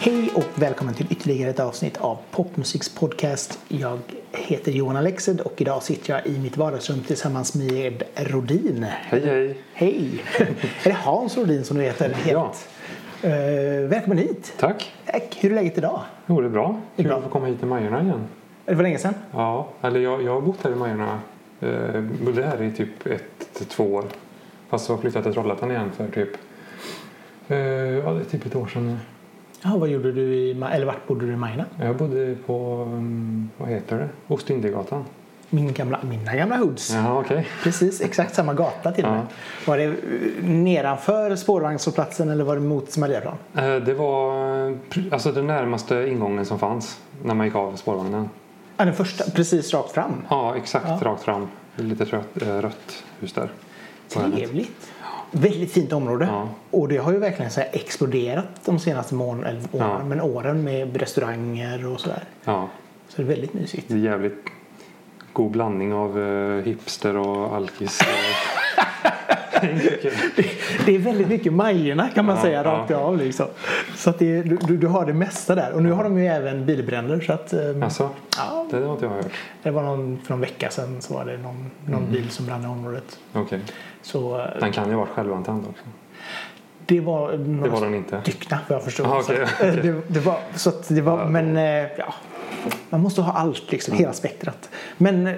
Hej och välkommen till ytterligare ett avsnitt av Popmusiks podcast. Jag heter Johan Alexed och idag sitter jag i mitt vardagsrum tillsammans med Rodin. Hej hej! Hej! är det Hans Rodin som du heter? Helt? Ja. Eh, välkommen hit! Tack! Tack. Hur är läget idag? Jo, det är bra. Det är Kul bra. att få komma hit till Majorna igen. Det var länge sedan. Ja, eller jag, jag har bott här i Majorna. Eh, bodde här i typ ett till två år. Fast jag flyttat till Trollhättan igen för typ... Eh, ja, det är typ ett år sedan. Ja, vad gjorde du i, eller vart bodde du i Majorna? Jag bodde på, um, vad heter det? Ostindiergatan. Min gamla, mina gamla hoods. Jaha, okej. Precis, exakt samma gata till och med. Ja. Var det eh, nedanför spårvagnshållplatsen eller var det mot Mariaplan? Eh, det var alltså den närmaste ingången som fanns när man gick av spårvagnen. Ja, den första, precis rakt fram. Ja, exakt Ja. rakt fram. Lite rött, eh, rött hus där. Trevligt. Väldigt fint område. Ja. Och det har ju verkligen så här exploderat de senaste mån- eller åren, Ja. men åren med restauranger och sådär. Ja, Så det är väldigt mysigt. Det är jävligt god blandning av eh, hipster och alkis. Det. Det är väldigt mycket Majorna kan man Ja, säga ja. rakt av. Liksom. Så att det, du, du- har det mesta där. Och nu har de ju även bilbränder. Så att, Alltså, ja, det har inte jag hört. det var någon, för någon vecka sedan så var det någon, någon Mm. bil som brann i området. Okej. Så eh, Den kan ju ha varit självantänd också. det var Det några var den inte. styckna vad jag förstod. Att, okej. eh, det, det var, så att det var, Ja. men eh, ja. Man måste ha allt liksom, hela spektrat. Men eh,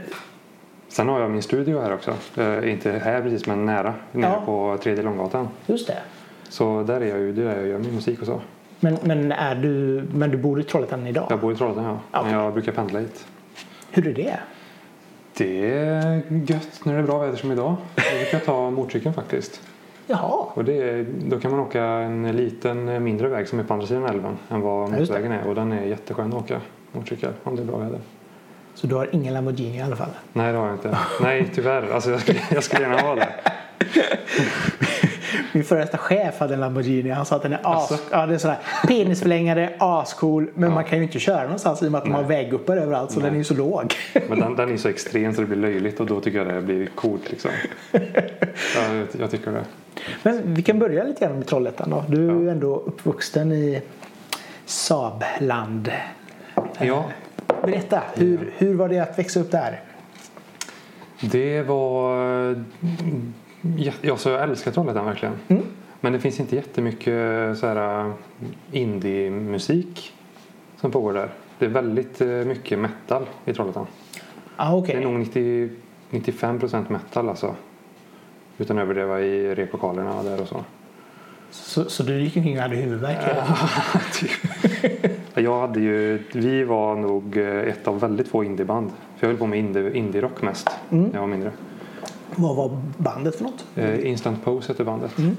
Sen har jag min studio här också. Eh, inte här precis, men nära. Nere Ja. på tredje Långgatan. just det. Så där är jag ju. Det är där jag gör min musik och så. Men, men, är du, men du bor i Trollhättan idag? Jag bor i Trollhättan, ja. Men jag brukar pendla hit. Hur är det? Det är gött när det är bra väder som idag. Jag brukar ta motorcykeln faktiskt. Jaha. Och det är, då kan man åka en liten mindre väg som är på andra sidan älven än vad motorvägen är. Och den är jätteskön att åka motorcykel om det är bra väder. Så du har ingen Lamborghini i alla fall? Nej det har jag inte. Nej tyvärr. Alltså, jag, skulle, jag skulle gärna ha det. Min före detta chef hade en Lamborghini. Han sa att den är as... Asså? Ja, det är sådär penisförlängare, ascool. Men Ja. man kan ju inte köra någonstans i och med att de har Nej. vägguppar överallt. Så Nej. den är ju så låg. Men den, den är så extrem så det blir löjligt och då tycker jag det blir coolt liksom. Ja, jag, jag tycker det. Men vi kan börja lite grann med Trollhättan då. Du är ju Ja. ändå uppvuxen i Saabland. Ja, Berätta, hur, hur var det att växa upp där? det var... Ja, ja, så jag älskar Trollhättan verkligen. Mm. Men det finns inte jättemycket så här indie-musik som pågår där. Det är väldigt eh, mycket metal i Trollhättan. Ah, okej. Det är nog 90, 95 procent metal alltså. Utan överdriva i replokalerna där och så. så, så du gick omkring och hade huvudvärk? hela tiden? Jag hade ju, vi var nog eh, ett av väldigt få indieband. För jag höll på med indie, indie-rock mest Mm. när jag var mindre. Vad var bandet för något? Eh, Instant Pose hette bandet. Mm.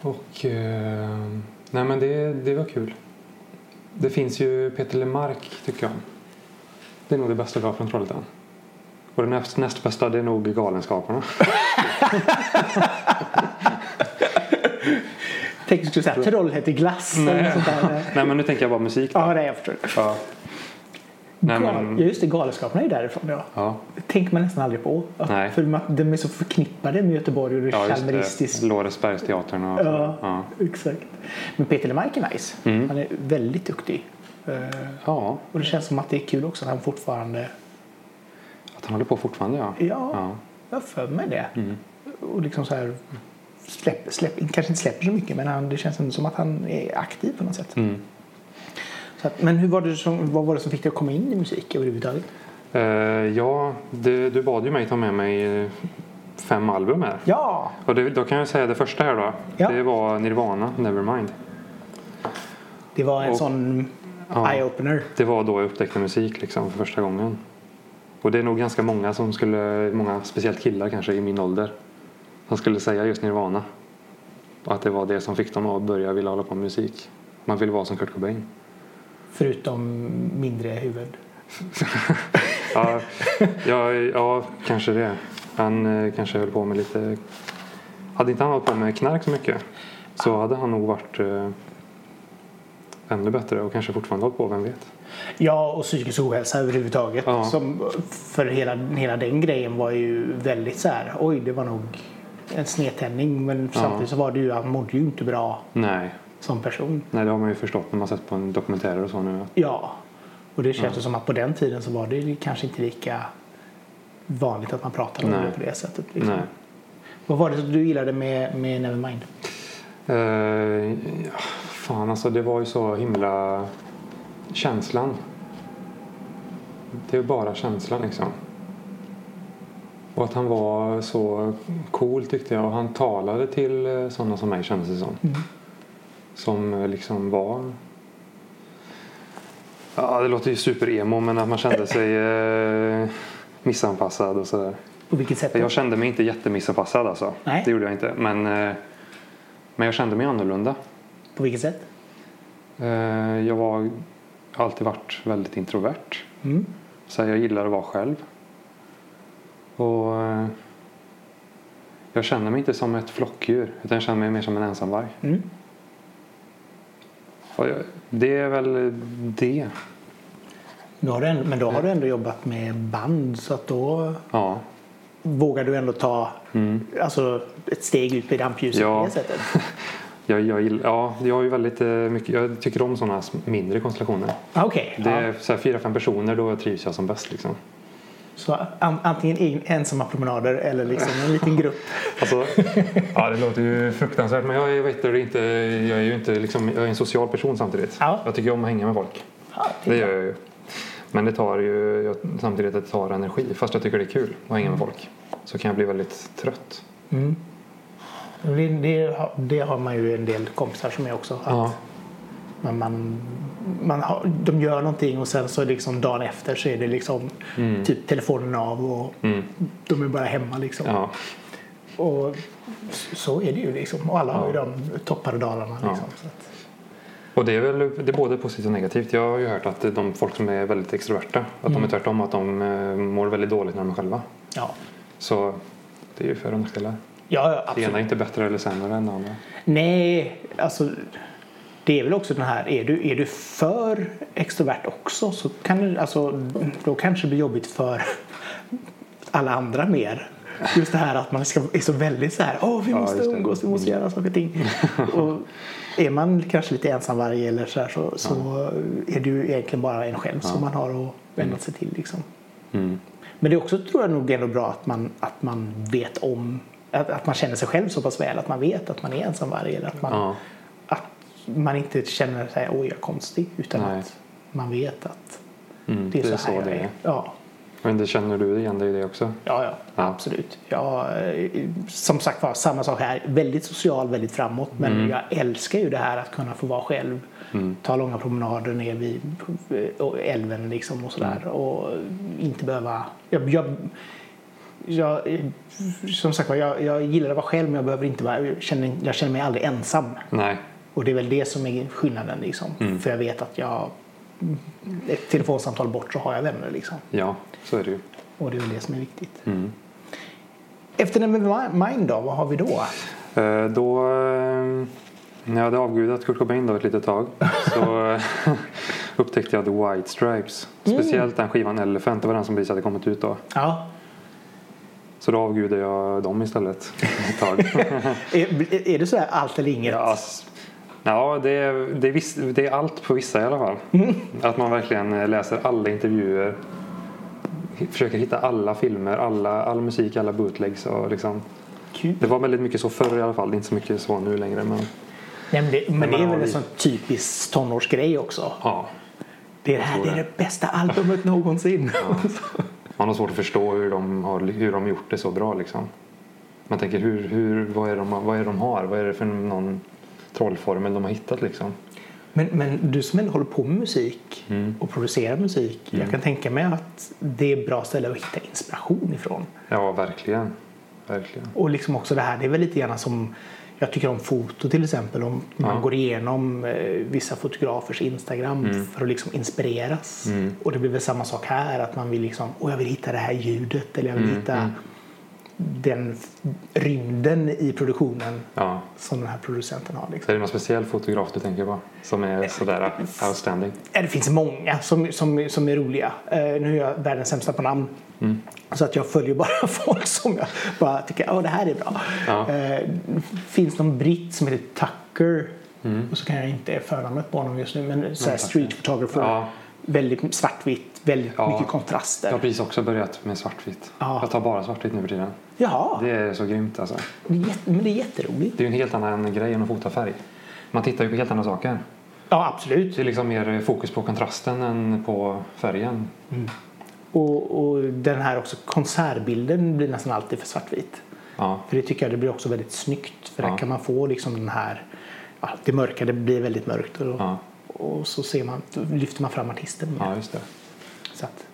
Och eh, nej men det, det var kul. Det finns ju Peter Lemark tycker jag. Det är nog det bästa vi har från Trollhättan. Och det näst, näst bästa det är nog Galenskaparna. Tänkte du skulle säga Trollhätteglass eller något sånt där. nej men nu tänker jag bara musik då. Ja, det jag förstår. Ja. Nej, men, ja, just det, Galenskaparna är ju därifrån. Ja. ja. Det tänker man nästan aldrig på. Nej. För de är så förknippade med Göteborg och det Ja, chalmeristiskt. Lorensbergsteatern och. Ja. Ja. Exakt. Men Peter Lemark är nice. Mm. Han är väldigt duktig. Eh, ja, Och det känns som att det är kul också att han fortfarande... att han håller på fortfarande ja. Ja, Ja. jag har för mig det. Mm. Och liksom så här... Släpp, släpp, kanske inte släpper så mycket men han, det känns ändå som att han är aktiv på något sätt. Mm. Att, men hur var det som, vad var det som fick dig att komma in i musik överhuvudtaget? Eh, ja, det, du bad ju mig ta med mig eh, fem album här. Ja! Och det, då kan jag säga det första här då. Ja. Det var Nirvana, Nevermind. Det var en Och- sån Ja. eye-opener. Det var då jag upptäckte musik liksom för första gången. Och det är nog ganska många som skulle, många speciellt killar kanske i min ålder, som skulle säga just Nirvana. Och att det var det som fick dem att börja vilja hålla på med musik. Man vill vara som Kurt Cobain. Förutom mindre huvud. Ja, ja, ja kanske det. Han eh, kanske höll på med lite... Hade inte han hållit på med knark så mycket så hade han nog varit eh, ännu bättre och kanske fortfarande hållit på, vem vet. Ja, och psykisk ohälsa överhuvudtaget. Ja. Som, för hela, hela den grejen var ju väldigt så här, oj det var nog en snedtändning men samtidigt så var det ju, han mådde ju inte bra Nej. som person. Nej, det har man ju förstått när man sett på en dokumentärer och så nu. Ja, och det känns ju som att på den tiden så var det kanske inte lika vanligt att man pratade om Nej. det på det sättet. Liksom. Nej. Vad var det som du gillade med, med Nevermind? Eh, ja, fan alltså, det var ju så himla... Känslan. Det är bara känslan liksom. Och att han var så cool tyckte jag. Och han talade till eh, sådana som mig kändes det som. Som eh, liksom var... Ja, det låter ju super-emo men att man kände sig eh, missanpassad och sådär. På vilket sätt? Jag kände mig inte jättemissanpassad alltså. Nej. Det gjorde jag inte. Men, eh, men jag kände mig annorlunda. På vilket sätt? Eh, Jag var, jag har alltid varit väldigt introvert. Mm. Så jag gillar att vara själv. Och eh, jag känner mig inte som ett flockdjur utan jag känner mig mer som en ensamvarg. Mm. Och det är väl det. Då har du ändå, men då har du ändå jobbat med band så att då Ja. vågar du ändå ta alltså, ett steg ut i rampljuset Ja. på det sättet. Jag, jag, ja, jag ju väldigt eh, mycket, jag tycker om sådana mindre konstellationer. Ah, Okej. Det ja. är så här fyra, fem personer då trivs jag som bäst liksom. Så an, antingen ensamma promenader eller liksom en liten grupp. Alltså, ja, det låter ju fruktansvärt men jag är, vet du, inte, jag är ju inte liksom, jag är en social person samtidigt. Ja. Jag tycker om att hänga med folk. Ja, Det gör jag ju. Men det tar ju jag, samtidigt att det tar energi. Fast jag tycker det är kul att hänga med folk. Så kan jag bli väldigt trött. Mm. Det, det, har- det har man ju en del kompisar som är också. Att Ja. man, man, man har, de gör någonting och sen så liksom dagen efter så är det liksom typ telefonen av och Mm. de är bara hemma liksom. Ja. Och så är det ju liksom. Och alla har ju de toppar och dalarna Ja. liksom. Att, Och det är väl det är både positivt och negativt. Jag har ju hört att de folk som är väldigt extroverta, att de är tvärtom, att de eh, mår väldigt dåligt när de är själva. ja. Så det är ju för och nackdelar. Ja, ja, Det absolut. ena är inte bättre eller sämre än det andra. Nej, alltså det är väl också den här, är du, är du för extrovert också så kan alltså, då kanske det blir jobbigt för alla andra mer. Just det här att man ska, är så väldigt så här, åh vi Ja, måste det. umgås, vi måste göra saker och ting. och är man kanske lite ensamvarg eller så här så, så är ju egentligen bara en själv som man har att vända sig till liksom. Mm. Men det är också tror jag nog ändå bra att man, att man vet om att, att man känner sig själv så pass väl att man vet att man är ensamvarg eller att man, Ja. Man inte känner sig oj jag är konstig utan Nej. att man vet att Mm, det är, det är så här så jag är. är. Ja, Men det känner du igen dig i det också? ja, ja, Ja. absolut. Jag, som sagt var, samma sak här. Väldigt social, väldigt framåt. Men Mm. jag älskar ju det här att kunna få vara själv. Ta långa promenader ner vid eh, älven liksom och sådär. Mm. Och inte behöva... Jag, jag, jag, som sagt var, jag, jag gillar att vara själv men jag, behöver inte vara, jag, känner, jag känner mig aldrig ensam. Nej. Och det är väl det som är skillnaden. Liksom. Mm. För jag vet att jag ett telefonsamtal bort så har jag vänner. Liksom. Ja, så är det ju. Och det är väl det som är viktigt. Mm. Efter Nevermind då, vad har vi då? Eh, Då, eh, när jag hade avgudat Kurt Cobain då ett litet tag så upptäckte jag The White Stripes. Speciellt den skivan Elephant, det var den som precis hade kommit ut då. Ja. Så då avgudade jag dem istället ett tag. Är, är det så här allt eller inget? ja, ja det, är, det, är viss, det är allt på vissa i alla fall. Att man verkligen eh, läser alla intervjuer. Försöker hitta alla filmer, alla, all musik, alla bootlegs. Och liksom. Kul. Det var väldigt mycket så förr i alla fall. Det är inte så mycket så nu längre. Men Nej, men det, men det är väl en sån typisk tonårsgrej också. ja, Det här det är det. bästa albumet någonsin. Man har svårt att förstå hur de har hur de gjort det så bra. Liksom. Man tänker hur, hur, vad, är de, vad är de har? Vad är det för någon trollformel de har hittat? Liksom? Men, men du som ändå håller på med musik Mm. och producerar musik. Jag kan tänka mig att det är ett bra ställe att hitta inspiration ifrån. Ja, verkligen. verkligen. Och liksom också det här, det är väl lite grann som jag tycker om foto till exempel. Om man Ja. går igenom eh, vissa fotografers Instagram för att liksom inspireras. Mm. Och det blir väl samma sak här, att man vill liksom, åh jag vill hitta det här ljudet eller jag vill Mm, hitta mm. Den rymden i produktionen Ja. som den här producenten har. Liksom. Är det någon speciell fotograf du tänker på som är sådär outstanding? Ja, Det finns många som, som, som är roliga. Eh, nu är jag världens sämsta på namn. Mm. Så att jag följer bara folk som jag bara tycker att det här är bra. Ja. Eh, finns någon britt som heter Tucker. Mm. Och så kan jag inte förnamnet på honom just nu. Men så här street photographer. Ja. Väldigt svartvitt. Väldigt Ja. mycket kontraster. Jag har precis också börjat med svartvitt. Ja. Jag tar bara svartvitt nu för tiden. Jaha, Det är så grymt alltså. det är jätte, men det är jätteroligt. Det är en helt annan grej än att fota färg. Man tittar ju på helt andra saker. Ja, absolut. Det är liksom mer fokus på kontrasten än på färgen. Och, och den här också konsertbilden blir nästan alltid för svartvit. Ja, För det tycker jag det blir också väldigt snyggt. För Ja. där kan man få liksom den här, ja, det mörka det blir väldigt mörkt. Och, ja, och så ser man, lyfter man fram artisten ja just det. Så att,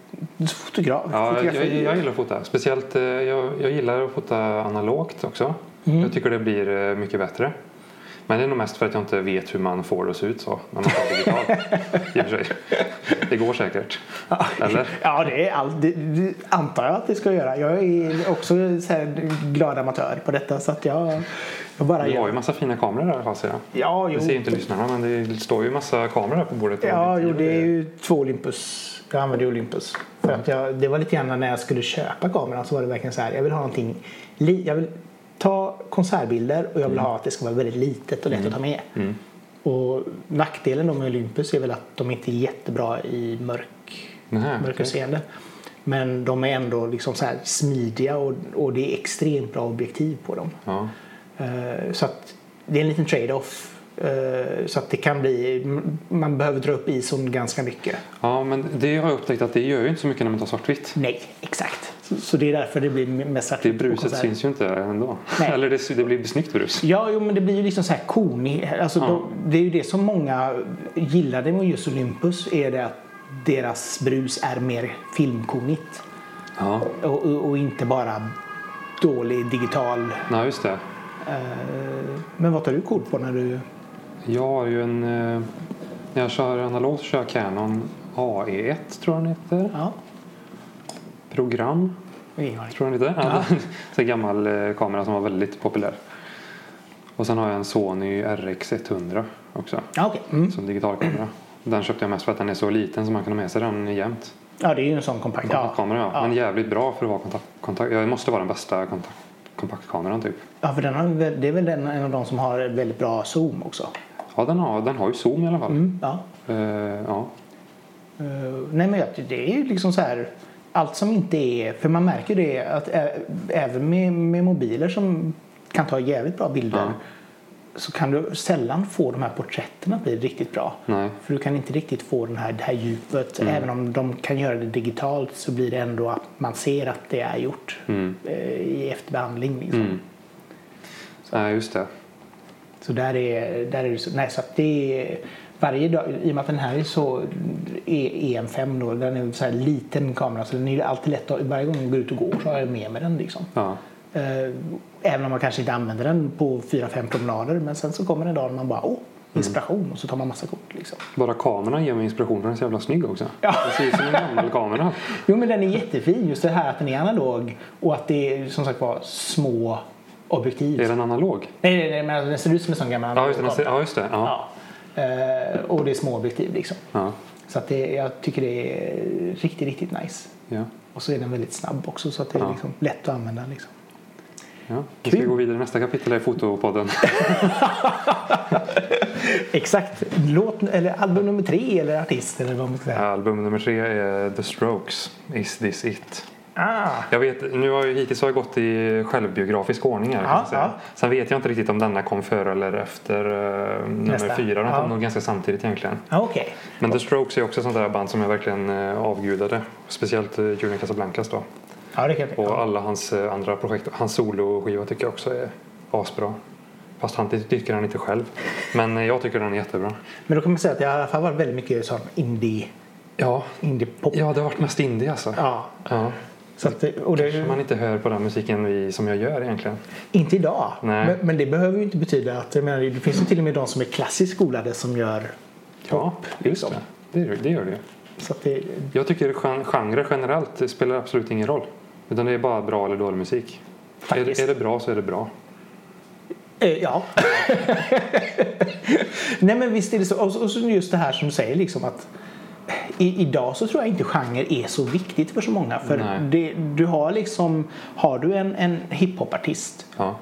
fotograf, Ja, jag, fotografi. jag, jag gillar att fota. Speciellt, eh, jag, jag gillar att fota analogt också. Mm. Jag tycker det blir eh, mycket bättre. Men det är nog mest för att jag inte vet hur man får det att se ut så när man tar digitalt. Det går säkert. Eller? Ja, det är allt. Det, det antar jag att det ska göra. Jag är också så här glad amatör på detta så att jag, jag bara Vi har ju massa fina kameror där i alla fall ser jag. Ja, Det jo. ser ju inte lyssnarna men det står ju massa kameror på bordet. Ja, jo, det är ju två Olympus. Jag använder ju Olympus. För att jag, det var lite grann när jag skulle köpa kameran så var det verkligen så här. Jag vill ha någonting. Jag vill ta konsertbilder och jag vill ha att det ska vara väldigt litet och lätt att ta med. Mm. Och nackdelen då med Olympus är väl att de inte är jättebra i mörk, mörkerseende. Men de är ändå liksom så här smidiga och, och det är extremt bra objektiv på dem. Ja. Eh, Så att det är en liten trade-off. Eh, Så att det kan bli, man behöver dra upp ison ganska mycket. ja, men det har jag upptäckt att det gör ju inte så mycket när man tar svartvitt. Nej, exakt. Så, det är därför det blir mest svart Det bruset syns ju inte ändå. Nej. Eller det, det blir snyggt brus. Ja, jo, men det blir ju liksom så här konig. Alltså, Ja. de, det är ju det som många gillade med just Olympus är det att deras brus är mer filmkonigt Ja, och, och, och inte bara dålig digital. Nej, just det. Eh, men vad tar du kort på när du... Jag har ju en... eh, När jag kör analogt så kör jag Canon AE1 tror jag den heter. Ja, Program tror jag den heter. Ja. En gammal eh, kamera som var väldigt populär. Och sen har jag en Sony RX100 också. Ja, okej. Mm. Som digitalkamera. Den köpte jag mest för att den är så liten så man kan ha med sig den jämt. ja, det är ju en sån kompakt. Ja. Kamera, ja. Ja. Men jävligt bra för att vara kontakt. kontakt. Ja, det måste vara den bästa kontakt, kompaktkameran typ. ja, för den har, det är väl den, en av de som har väldigt bra zoom också. Ja, den har, den har ju zoom i alla fall. Mm, ja. Eh, ja. Eh, nej men det är ju liksom så här allt som inte är, för man märker det att även med, med mobiler som kan ta jävligt bra bilder Ja. Så kan du sällan få de här porträtten att bli riktigt bra. Nej. För du kan inte riktigt få den här, det här djupet. Mm. Även om de kan göra det digitalt så blir det ändå att man ser att det är gjort Mm. eh, i efterbehandling. Liksom. Mm. Nej, just det. Så där är, där är det så, nej, så att det är, varje dag, i och med att den här är så är EM5 då, den är en så här liten kamera så den är alltid lätt att, varje gång jag går ut och går så har jag med mig den liksom. Ja. Eh, Även om man kanske inte använder den på fyra fem promenader men sen så kommer en dag när man bara åh, inspiration och så tar man massa kort liksom. Bara kameran ger mig inspiration. Den är så jävla snygg också. Ja. Den ser ut som en gammal kamera. Jo men den är jättefin just det här att den är analog och att det är som sagt var små objektiv. Är den analog? Nej, nej, nej men den ser ut som en sån gammal Ja, just det. Ja, just det. Ja. Ja. Eh, och det är små objektiv liksom. Ja. Så att det, jag tycker det är riktigt, riktigt nice. Ja. Och så är den väldigt snabb också så att det är liksom lätt att använda. Liksom. Ja. Nu ska vi Kul. gå vidare. Nästa kapitel är Fotopodden. Exakt. Låt, eller album nummer tre eller artist eller vad man ska säga. Album nummer tre är The Strokes, Is This It? Ah, Jag vet, nu har jag, hittills har jag gått i självbiografisk ordning här. säga. ja. Sen vet jag inte riktigt om denna kom före eller efter uh, nummer Nästa. fyra. De kom nog ganska samtidigt egentligen. ah, okej. Men The Strokes är också ett sånt där band som jag verkligen uh, avgudade. Speciellt uh, Julian Casablancas då. Ja, det kan jag Och alla hans eh, andra projekt. Hans soloskiva tycker jag också är asbra. Fast han tycker han inte själv. Men eh, jag tycker den är jättebra. Men då kan man säga att det i alla fall varit väldigt mycket sån indie, Ja, indie-pop. ja det har varit mest indie alltså. Ja. Ja. Så att, det- och det, Som man inte hör på den musiken vi, som jag gör egentligen. Inte idag. Nej. Men, men det behöver ju inte betyda att, jag menar, det finns ju till och med de som är klassiskt skolade som gör Ja, just liksom. det. Det gör det. Så det, Jag tycker gen- genre generellt spelar absolut ingen roll. Utan det är bara bra eller dålig musik. Är, är det bra så är det bra. Eh, Ja. Nej men visst är det så. Och och just det här som du säger liksom att i, idag så tror jag inte genre är så viktigt för så många. För det, du har liksom, har du en, en hiphopartist Ja.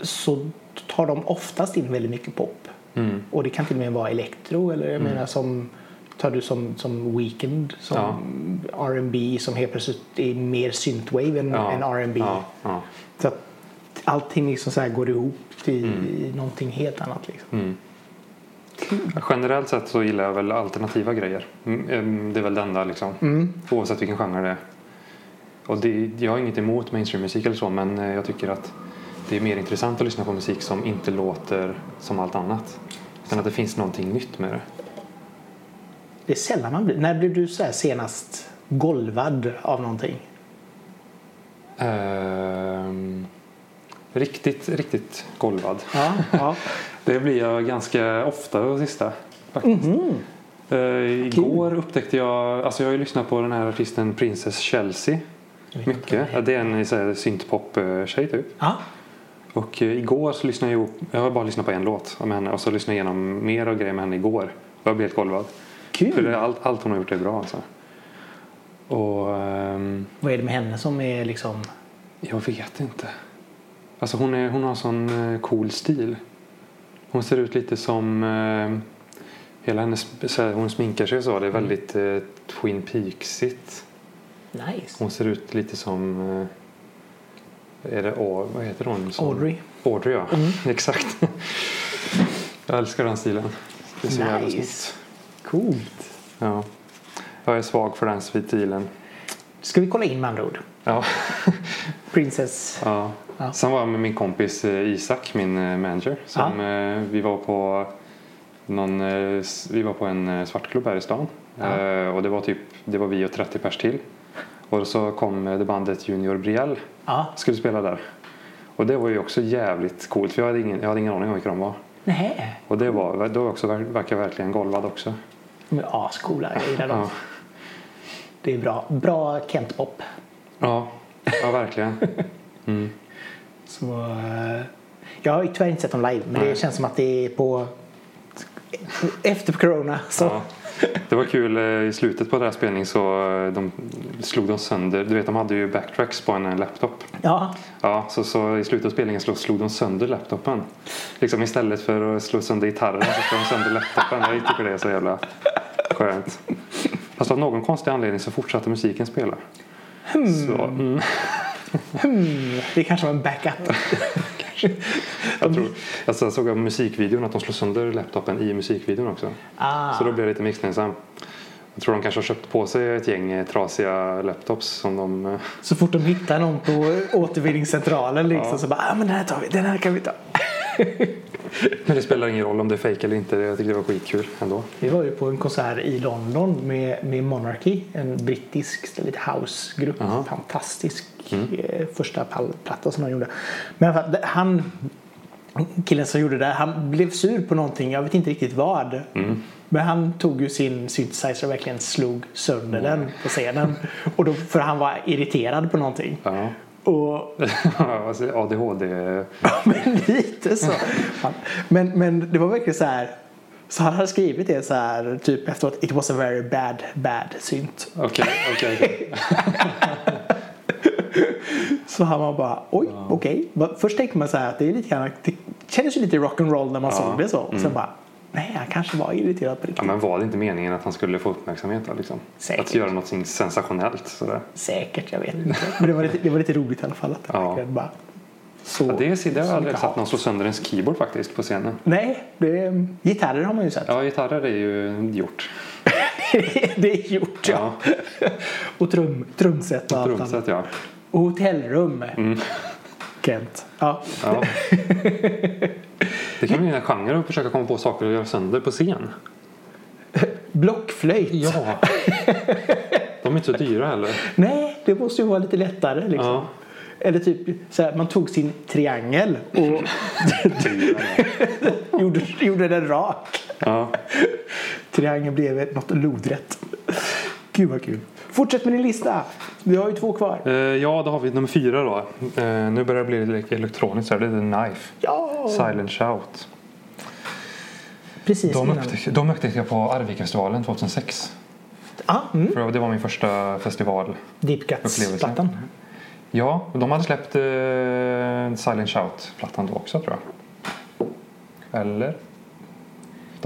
så tar de oftast in väldigt mycket pop. Mm. Och det kan till och med vara elektro eller jag menar som tar du som, som Weekend som R&B som helt plötsligt är mer synthwave än, Ja. än R&B. Ja. Ja. Så att allting liksom så går ihop till i någonting helt annat. Liksom. Mm. Generellt sett så gillar jag väl alternativa grejer. Mm, em, Det är väl det enda liksom. Mm. Oavsett vilken genre det är. Och det, jag har inget emot mainstream-musik eller så men eh, jag tycker att det är mer intressant att lyssna på musik som inte låter som allt annat. Utan att det finns någonting nytt med det. Det är sällan man blir. När blev du så här senast golvad av någonting? Ehm, riktigt, riktigt golvad. Ja, ja. Det blir jag ganska ofta på sista. Faktiskt. Mhm. Eh, igår upptäckte jag, alltså jag har ju lyssnat på den här artisten Princess Chelsea. Mycket. Det är en syntpop-tjej typ. ja. Och eh, igår så lyssnade jag, jag har bara lyssnat på en låt med henne och så lyssnade jag igenom mer av grejer med henne igår. Jag blev helt golvad. För Kul. det, allt, allt hon har gjort är bra alltså. Och ehm, Vad är det med henne som är liksom... jag vet inte. Alltså hon, är, hon har sån eh, cool stil. Hon ser ut lite som eh, hela hennes, så här, hon sminkar sig så. Det är väldigt eh, Twin Peaksigt. Nice. Hon ser ut lite som eh, är det vad heter hon? Som, Audrey. Audrey ja, exakt. Jag älskar den stilen. Det är så jävla Nice. snyggt. Coolt. Ja. Jag är svag för den stilen. Ska vi kolla in med andra ord? Ja. Princess. ja. Ja. Sen var jag med min kompis eh, Isak, min eh, manager. Som, eh, vi var på någon, vi var på en svartklubb här i stan. Ja. Och det var typ, det var vi och 30 pers till. Och så kom det bandet Junior Brielle Ja. skulle spela där. Och det var ju också jävligt coolt för jag hade ingen, jag hade ingen aning om vilka de var. Nej. Och det var, det var också, verkar verkligen golvad också. De är ascoola. Jag gillar dem. Ja, Det är bra. Bra Kent-pop. ja, ja verkligen. Mm. Så, eh, jag har tyvärr inte sett dem live men det Nej. känns som att det är på efter corona. Så. Ja. Det var kul eh, i slutet på den här spelningen så eh, de slog de sönder, du vet de hade ju backtracks på en eh, laptop. Ja. Ja, så, så i slutet av spelningen slog, slog de sönder laptopen. Liksom istället för att slå sönder gitarren så slog de sönder laptopen. Jag tycker det är så jävla skönt. Fast av någon konstig anledning så fortsatte musiken spela. Så, mm, Hmm, det kanske var en backup. Jag, tror, alltså, jag såg av musikvideon att de slog sönder laptopen i musikvideon också. Ah. Så då blev jag lite misstänksam. Jag tror de kanske har köpt på sig ett gäng eh, trasiga laptops som de... eh, Så fort de hittar någon på återvinningscentralen liksom, Ja. så bara ah, men den här tar vi, den här kan vi ta. Men det spelar ingen roll om det är fake eller inte. Jag tyckte det var skitkul ändå. Vi var ju på en konsert i London med, med Monarchy, en brittisk lite housegrupp. Fantastisk eh, första pallplatta som han gjorde. Men han, killen som gjorde det, han blev sur på någonting, jag vet inte riktigt vad. Men han tog ju sin synthesizer och verkligen slog sönder den på scenen. Och då, för han var irriterad på någonting. Ja. Och ADHD. Ja, men lite så. Men, men det var verkligen så här. Så han hade skrivit det så här typ efteråt. It was a very bad, bad synt. Okej, okej. okej. Så han var bara oj, okej. Va- Först tänkte man så här att det är lite grann, det kändes ju lite rock'n'roll när man Ja. såg det så. Och sen bara nej, han kanske var irriterad på Ja, riktigt. men var det inte meningen att han skulle få uppmärksamhet? Då, liksom? Säkert. Att göra något sensationellt? Sådär. Säkert, jag vet inte. Men det var lite, det var lite roligt i alla fall. Att det Ja. bara så. Ja, det, är, det har jag aldrig sett någon slå sönder ens keyboard faktiskt på scenen. Nej, det, gitarrer har man ju sett. Ja, gitarrer är ju gjort. det är gjort ja. och trum, trumset och allt annat. Ja. Hotellrum. Kent. Ja. ja. Det kan bli en genre att försöka komma på saker att göra sönder på scen. Blockflöjt. Ja. De är inte så dyra heller. Nej, det måste ju vara lite lättare. Liksom. Ja. Eller typ så här, man tog sin triangel och gjorde, gjorde den rak. Ja. Triangeln blev något lodrätt. Gud vad kul. Fortsätt med din lista. Vi har ju två kvar. Eh, ja, då har vi nummer fyra då. Eh, nu börjar det bli elektroniskt här. Det är The Knife. Ja, Silent Shout. precis De innan. upptäckte, de upptäckte jag på Arvikafestivalen 2006. Ah, mm. För det var min första festival. Deep Cuts-plattan. Ja, de hade släppt eh, Silent Shout-plattan då också tror jag. Eller?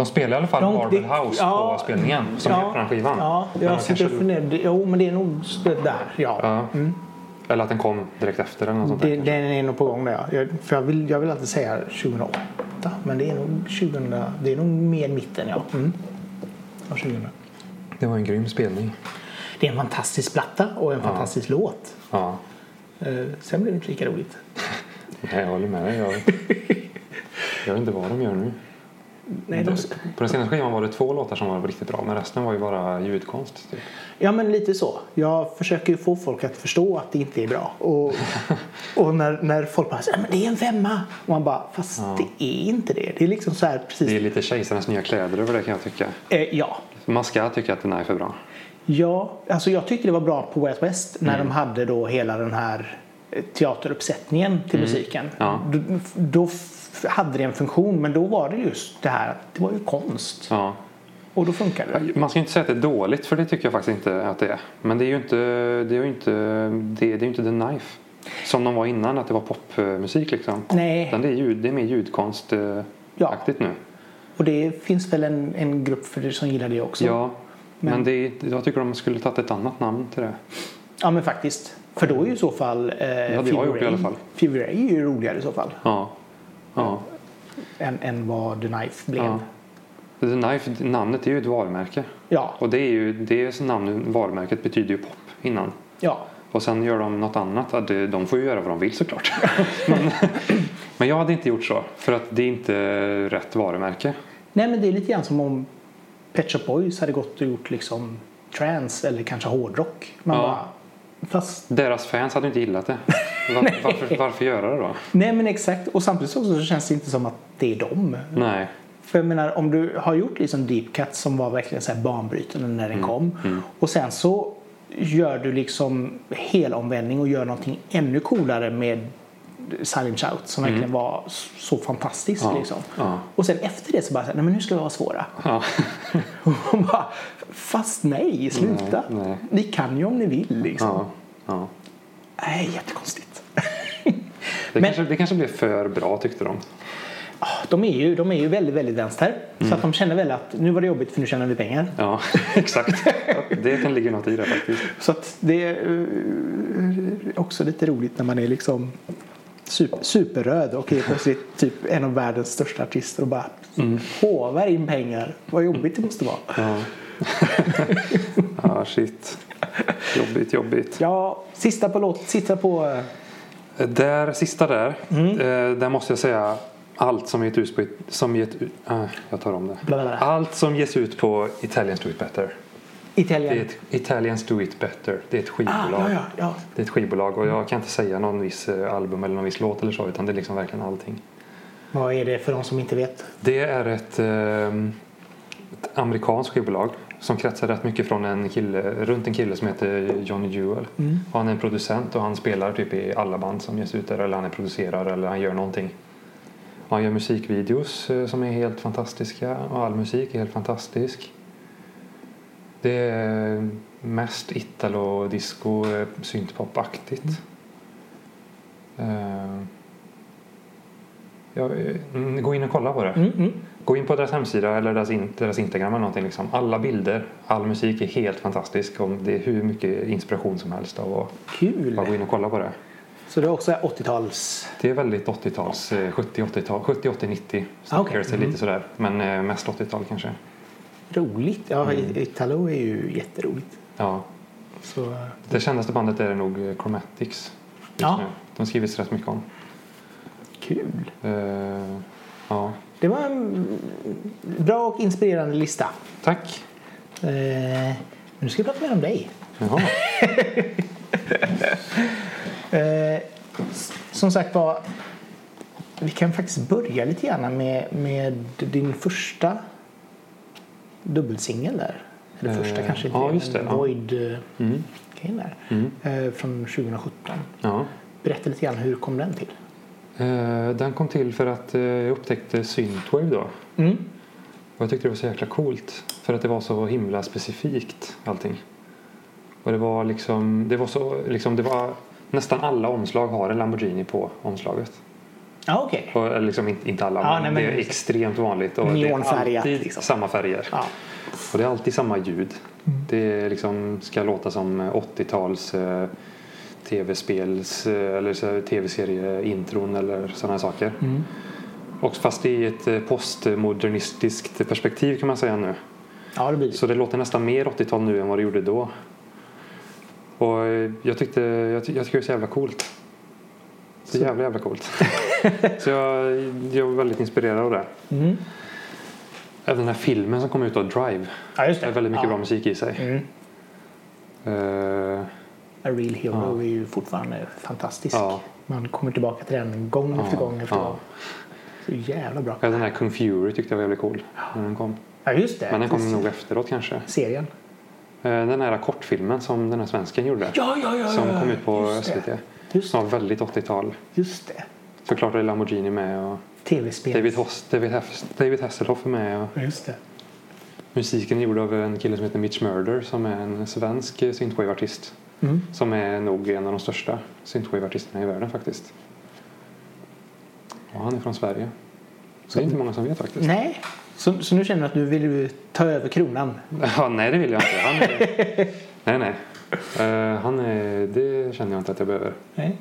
De spelade i alla fall De- det- House ja. på spelningen som är på den skivan. Ja, jag sitter och funderar. Jo, men det är nog där. Ja. Ja. Eller att den kom direkt efter eller något sånt Det, den är nog på gång där. ja. Jag, för jag vill, jag vill alltid säga 2008. Men det är nog 2000. Det är nog mer mitten, ja. Mm. Ja, 2000. Det var en grym spelning. Det är en fantastisk platta och en fantastisk låt. Ja. Eh, sen blir det inte lika roligt. Nej, jag håller med dig. Jag, jag vet inte vad de gör nu. Nej, de, På den senaste skivan var det två låtar som var riktigt bra men resten var ju bara ljudkonst. Typ. ja, men lite så. Jag försöker ju få folk att förstå att det inte är bra. Och, och när, när folk bara säger men det är en femma. Och man bara, fast det är inte det. Det är liksom så här precis. Det är lite kejsarens nya kläder över det kan jag tycka. Eh, ja, Man ska tycka att den är för bra. Ja, alltså jag tyckte det var bra på West West när de hade då hela den här eh, teateruppsättningen till musiken. Ja. Då, då hade det en funktion men då var det just det här att det var ju konst. Ja. Och då funkade det. Man ska inte säga att det är dåligt för det tycker jag faktiskt inte att det är. Men det är ju inte, det är inte, det, det är inte The Knife. Som de var innan, att det var popmusik liksom. Nej. Utan det är, ljud, det är mer ljudkonstaktigt Ja. nu. Och det finns väl en, en grupp för det som gillar det också. Ja, men, Men- det, jag tycker de skulle tagit ett annat namn till det. Ja, men faktiskt. För då är ju i så fall eh, jag Fever gjort i alla fall. Ray är ju roligare i så fall. Ja. Ja. Än, än vad The Knife blev. ja. The Knife, namnet är ju ett varumärke. Ja. Och det är ju, det namnet, varumärket betyder ju pop innan. ja. Och sen gör de något annat. De får ju göra vad de vill såklart. men, men jag hade inte gjort så. För att det är inte rätt varumärke. Nej men det är lite grann som om Pet Shop Boys hade gått och gjort liksom trance eller kanske hårdrock. Man Ja. bara, fast, Deras fans hade inte gillat det. Var, varför, varför göra det då? nej men exakt. Och samtidigt så känns det inte som att det är dem. Nej. För jag menar om du har gjort liksom Deep Cut som var verkligen så här banbrytande när den kom. Och sen så gör du liksom helomvändning och gör någonting ännu coolare med Silent Shout som verkligen var så fantastiskt. Ja, Liksom. ja. Och sen efter det så bara så här, nej men nu ska vi vara svåra. Ja. Och bara, fast nej, sluta. Nej, nej. Ni kan ju om ni vill liksom. Ja. Nej, jättekonstigt. Det, Men- kanske, det kanske blev för bra tyckte de. De är ju, de är ju väldigt, väldigt vänster. Så att de känner väl att nu var det jobbigt för nu tjänar vi pengar. Ja, exakt. Det kan ligga något i det faktiskt. Så att det är eh, också lite roligt när man är liksom super, superröd och är plötsligt typ en av världens största artister och bara håvar in pengar. Vad jobbigt det måste vara. Ja. ja, shit. Jobbigt, jobbigt. Ja, sista på låt, sista på... eh, Där, sista där. Mm. Eh, där måste jag säga allt som gett ut på... Som gett, äh, jag tar om det. Bla, bla, bla. Allt som ges ut på Italians Do It Better. Italien. Det är ett, Italians Do It Better. Det är ett ah, skivbolag. ja, ja, ja. Det är ett skivbolag och jag kan inte säga någon viss eh, album eller någon viss låt eller så utan det är liksom verkligen allting. Vad är det för de som inte vet? Det är ett, ehm, ett amerikanskt skivbolag som kretsar rätt mycket från en kille, runt en kille som heter Johnny Jewel. Och han är en producent och han spelar typ i alla band som ges ut där eller han är producerare eller han gör någonting. Han gör musikvideos eh, som är helt fantastiska och all musik är helt fantastisk. Det är mest italo, disco, eh, syntpop-aktigt. Eh, Ja, eh, gå in och kolla på det. Mm, mm. Gå in på deras hemsida eller deras, deras Instagram eller någonting. Liksom. Alla bilder, all musik är helt fantastisk. Och det är hur mycket inspiration som helst av att Kul! bara gå in och kolla på det. Så det är också 80-tals... Det är väldigt 80-tals, eh, 70-80-tal, 70-80-90 Ah, okej. Snackers är lite sådär. Men mest 80-tal kanske. Roligt. Ja, Italo är ju jätteroligt. Ja. Så, eh, Det kändaste bandet är nog eh, Chromatics. Ja. nu. De skrivits rätt mycket om. kul. Eh, ja. Det var en bra och inspirerande lista. Tack. Men nu ska vi prata mer om dig. Jaha. S- som sagt var, vi kan faktiskt börja lite grann med, med din första dubbelsingel där. Eller första Eh, kanske inte ja, just det, ja. Void eh, Mm. där. Mm. Eh, från 2017. Ja. Berätta lite grann, hur kom den till? Den kom till för att jag upptäckte Synthwave då. Mm. Och jag tyckte det var så jäkla coolt. För att det var så himla specifikt allting. Och det var liksom, det var så, liksom det var nästan alla omslag har en Lamborghini på omslaget. Ja, okej. Och, eller liksom inte, alla, Ja, men, nej, men det är extremt vanligt. Och det är alltid liksom. samma färger. Ja. Och det är alltid samma ljud. Mm. Det är liksom, ska låta som 80-tals eh, tv-spels eh, eller tv-serieintron eller sådana saker. Mm. Och fast i ett eh, postmodernistiskt perspektiv kan man säga nu. ja, det blir. Så det låter nästan mer 80-tal nu än vad det gjorde då. Och eh, jag tyckte, jag, ty- jag tycker det är så jävla coolt. Så Så- jävla jävla coolt. så jag, jag var väldigt inspirerad av det. Mm. Även den här filmen som kom ut av Drive. Ja, just Det det. är väldigt mycket ja. bra musik i sig. Mm. Eh, A Real Hero Ja. är ju fortfarande fantastisk. Ja. Man kommer tillbaka till den gång Ja, efter gång efter gång. Så jävla bra. ja, den här Kung Fury tyckte jag var jävligt cool när den kom. Ja, just det. Men den kom Precis. nog efteråt kanske. Serien. Eh, Den här kortfilmen som den här svensken gjorde. Ja, ja, ja. Som kom ut på SVT. Just, var väldigt 80-tal. just det. Såklart är Lamborghini med och Tv-spel. David, Hoss, David, David Hasselhoff är med. Och Just det. musiken är gjord av en kille som heter Mitch Murder som är en svensk synthwave-artist. Mm. Som är nog en av de största synthwave-artisterna i världen faktiskt. Och han är från Sverige. Så det är inte många som vet faktiskt. Nej, så, så nu känner du att du vill ta över kronan? Ja, nej, det vill jag inte. Är, nej, nej. Eh, han är, det känner jag inte att jag behöver. Nej.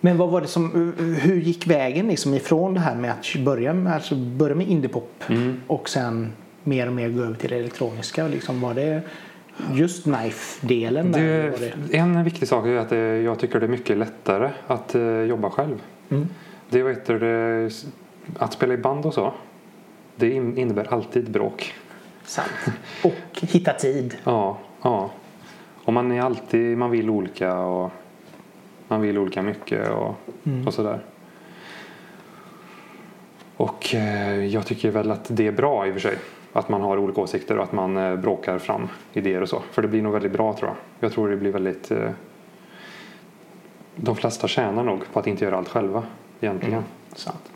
Men vad var det som, hur gick vägen liksom ifrån det här med att börja med, alltså börja med indiepop Mm. och sen mer och mer gå över till det elektroniska? Liksom, var det just knife-delen? en viktig sak är att det, jag tycker det är mycket lättare att eh, jobba själv. Mm. Det vet du, att spela i band och så. Det in- innebär alltid bråk. Sant. Och hitta tid. Ja, ja. Och man är alltid, man vill olika och man vill olika mycket och, Mm. och sådär. Och eh, jag tycker väl att det är bra i och för sig. Att man har olika åsikter och att man eh, bråkar fram idéer och så. För det blir nog väldigt bra tror jag. Jag tror det blir väldigt... Eh, de flesta tjänar nog på att inte göra allt själva egentligen. Mm. Sant.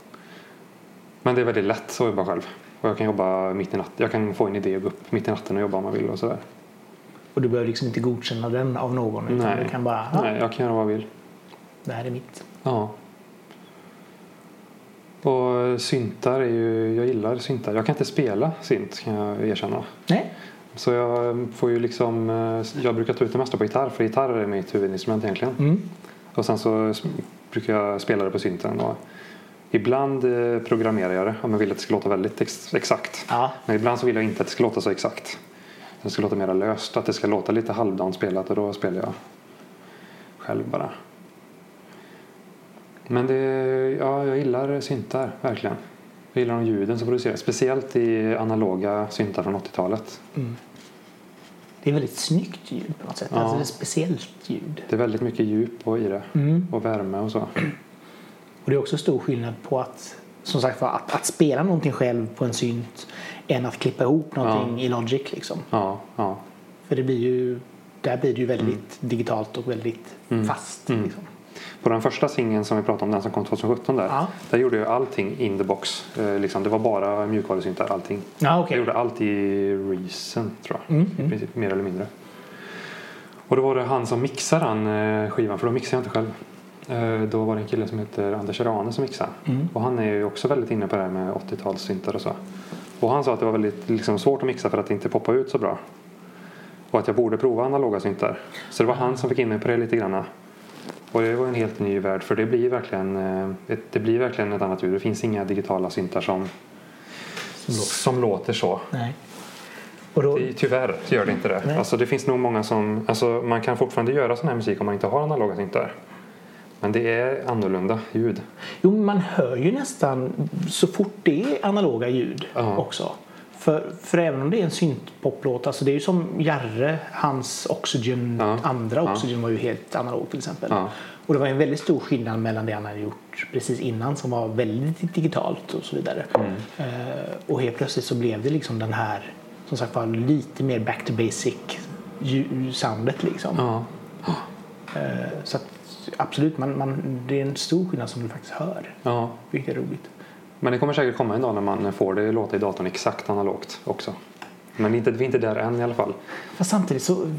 Men det är väldigt lätt att jobba själv. Och jag kan jobba mitt i natten. Jag kan få en idé och gå upp mitt i natten och jobba om man vill och sådär. Och du behöver liksom inte godkänna den av någon utan Nej. du kan bara, ah, Nej, jag kan göra vad jag vill. det här är mitt. Ja. Och syntar är ju, jag gillar syntar. Jag kan inte spela synt kan jag erkänna. Nej. Så jag får ju liksom, eh, jag brukar ta ut det mesta på gitarr för gitarr är mitt huvudinstrument egentligen. Mm. Och sen så brukar jag spela det på synten. Och ibland eh, programmerar jag det om jag vill att det ska låta väldigt ex- exakt. Ja. Men ibland så vill jag inte att det ska låta så exakt. Det ska låta mer löst, att det ska låta lite halvdant spelat och då spelar jag själv bara. Men det, ja, jag gillar syntar verkligen. Jag gillar de ljuden som produceras, speciellt i analoga syntar från 80-talet. Mm. Det är väldigt snyggt ljud på något sätt. Ja. Alltså det är speciellt ljud. Det är väldigt mycket djup på- i det Mm. och värme och så. Och det är också stor skillnad på att, som sagt var, att, att spela någonting själv på en synt än att klippa ihop någonting i Logic liksom. Ja, ja. För det blir ju, där blir det ju väldigt digitalt och väldigt Mm. fast. Mm. Liksom. På den första singeln som vi pratade om, den som kom 2017 där. Ja. Där gjorde jag allting in the box. Eh, liksom, det var bara mjukvarusyntar, allting. Ja, okej. Jag gjorde allt i Reason tror jag. Mm, I mm. princip, mer eller mindre. Och då var det han som mixade den eh, skivan, för då mixade jag inte själv. Eh, Då var det en kille som heter Anders Rane som mixade. Mm. Och han är ju också väldigt inne på det här med 80-talssyntar och så. Och han sa att det var väldigt liksom, svårt att mixa för att det inte poppade ut så bra. Och att jag borde prova analoga syntar. Så det var han som fick in mig på det lite grann. Och det var en helt ny värld för det blir verkligen eh, ett, det blir verkligen ett annat ljud. Det finns inga digitala syntar som, Som låter. som låter så. Nej. Och då, Det, tyvärr gör det inte det. Nej. Alltså, det finns nog många som... Alltså, man kan fortfarande göra sån här musik om man inte har analoga syntar. Men det är annorlunda ljud. jo, man hör ju nästan så fort det är analoga ljud Ja. också. För, för även om det är en syntpoplåt, alltså det är ju som Jarre, hans Oxygen, Ja. andra Ja. Oxygen var ju helt analog till exempel. Ja. Och det var en väldigt stor skillnad mellan det han hade gjort precis innan som var väldigt digitalt och så vidare. Mm. Eh, och helt plötsligt så blev det liksom den här som sagt var lite mer back to basic soundet liksom. Ja. Eh, Så att, absolut, man, man, det är en stor skillnad som du faktiskt hör. ja. Vilket är roligt. Men det kommer säkert komma en dag när man får det låta i datorn exakt analogt också. Men inte, vi är inte där än i alla fall. Fast samtidigt så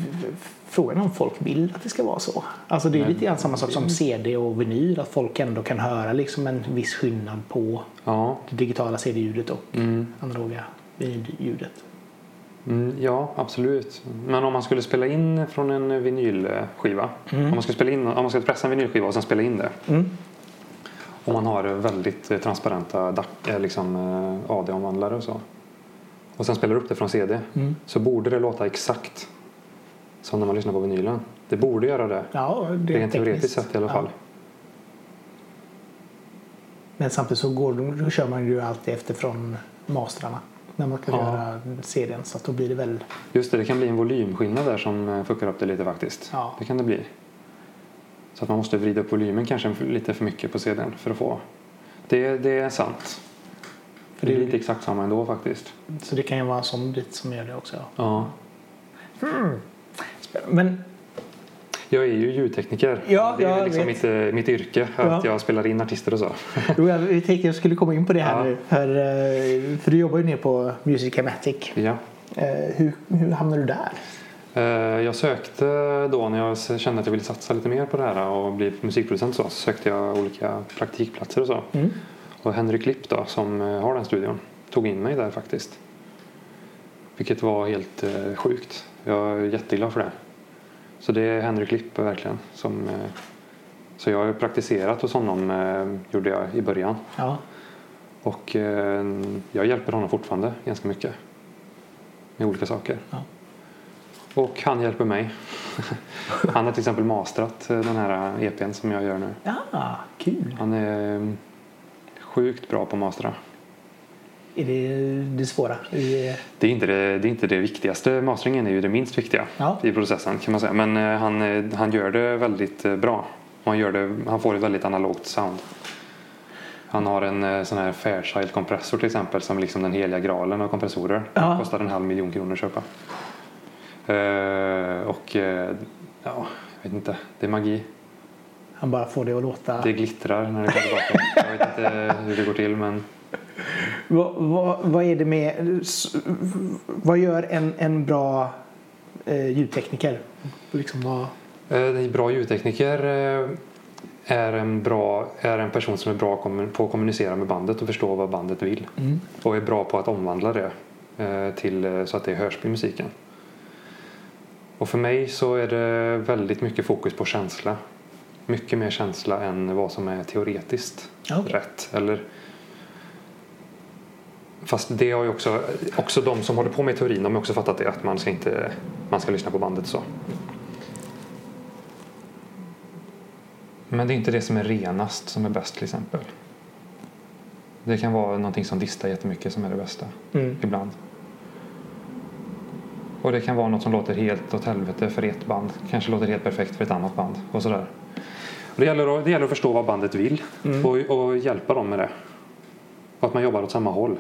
frågan är om folk vill att det ska vara så. Alltså det är Nej. lite grann samma sak som CD och vinyl. Att folk ändå kan höra liksom en viss skillnad på Ja, det digitala CD-ljudet och mm. analoga vinyljudet. Mm, ja absolut. Men om man skulle spela in från en vinylskiva. Mm. Om, man skulle spela in, om man skulle pressa en vinylskiva och sen spela in det. Mm. Om man har väldigt eh, transparenta DAC, eh, liksom, eh, AD-omvandlare och så. Och sen spelar upp det från CD. Mm. Så borde det låta exakt som när man lyssnar på vinylen. Det borde göra det. Ja, det är Rent teoretiskt sett i alla Ja. fall. Men samtidigt så går, då kör man ju alltid efter från mastrarna. När man ska Ja. göra serien. Så att då blir det väl... Just det, det kan bli en volymskillnad där som eh, fuckar upp det lite faktiskt. Ja. Det kan det bli. Så att man måste vrida upp volymen kanske lite för mycket på CDn för att få. Det, det är sant. För det är inte exakt samma ändå faktiskt. Så det kan ju vara en sån bit som gör det också. Ja. Men Jag är ju ljudtekniker. Ja, det är liksom mitt, eh, mitt yrke. Ja. Att jag spelar in artister och så. jo, jag tänkte jag skulle komma in på det här Ja. nu. För, eh, för du jobbar ju ner på Musicamatic. ja. Eh, Hur, hur hamnade du där? Jag sökte då när jag kände att jag ville satsa lite mer på det här och bli musikproducent så, så sökte jag olika praktikplatser och så. Mm. Och Henry Klipp då som har den studion tog in mig där faktiskt. Vilket var helt sjukt. Jag är jätteglad för det. Så det är Henry Klipp verkligen som eh, så jag har praktiserat hos honom eh, gjorde jag i början Ja. och eh, jag hjälper honom fortfarande ganska mycket med olika saker. Ja. Och han hjälper mig. han har till exempel mastrat den här EPn som jag gör nu. ja, kul. Han är eh, sjukt bra på att mastra. Är det det svåra? I, Det är, inte det, det är inte det viktigaste. Masteringen är ju det minst viktiga Ja. i processen kan man säga. Men eh, han, eh, han gör det väldigt eh, bra. Han, gör det, han får ett väldigt analogt sound. Han har en sån här Fairchild kompressor till exempel som liksom den heliga graalen av kompressorer. Ja. Kostar en halv miljon kronor att köpa. Eh, och eh, ja, jag vet inte. Det är magi. han bara får det att låta... Det glittrar när det kommer tillbaka. Jag vet inte hur det går till men Vad, vad, vad är det med... Vad gör en, en bra eh, ljudtekniker? Liksom vad, Eh, En bra ljudtekniker eh, är en, bra, är en person som är bra på att kommunicera med bandet och förstå vad bandet vill. Mm. Och är bra på att omvandla det eh, till, så att det hörs i musiken. Och för mig så är det väldigt mycket fokus på känsla. Mycket mer känsla än vad som är teoretiskt Okej. rätt. Eller, fast det har ju också, också de som håller på med teorin de har också fattat det att man ska, inte, man ska lyssna på bandet så. Men det är inte det som är renast som är bäst till exempel. Det kan vara någonting som distar jättemycket som är det bästa Mm. ibland. Och det kan vara något som låter helt åt helvete för ett band. Kanske låter helt perfekt för ett annat band. Och sådär. Och det, gäller att, det gäller att förstå vad bandet vill Mm. och, och hjälpa dem med det. Och att man jobbar åt samma håll.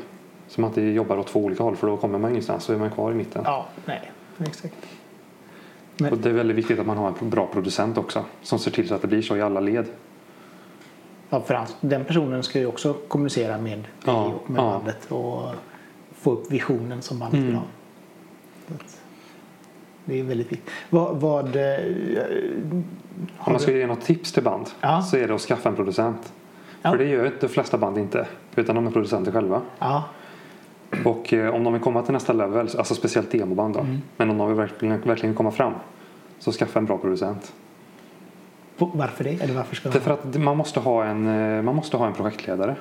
Så man inte jobbar åt två olika håll för då kommer man ingenstans. Så är man kvar i mitten. Ja, nej. Exakt. Men- Och det är väldigt viktigt att man har en bra producent också. Som ser till så att det blir så i alla led. Ja, för den personen ska ju också kommunicera med dig Ja, och med ja. bandet och få upp visionen som bandet vill Mm. ha. Så att Det är väldigt viktigt. Vad, vad, eh, Om man ska du, ge något tips till band Ja. så är det att skaffa en producent. Ja. För det gör de flesta band inte. Utan de är producenter själva. ja, Och eh, om de vill komma till nästa level, alltså speciellt demoband då. Mm. Men om de vill verkligen, verkligen komma fram. Så skaffa en bra producent. varför det? Eller varför ska Därför att man måste ha en, eh, man måste ha en projektledare.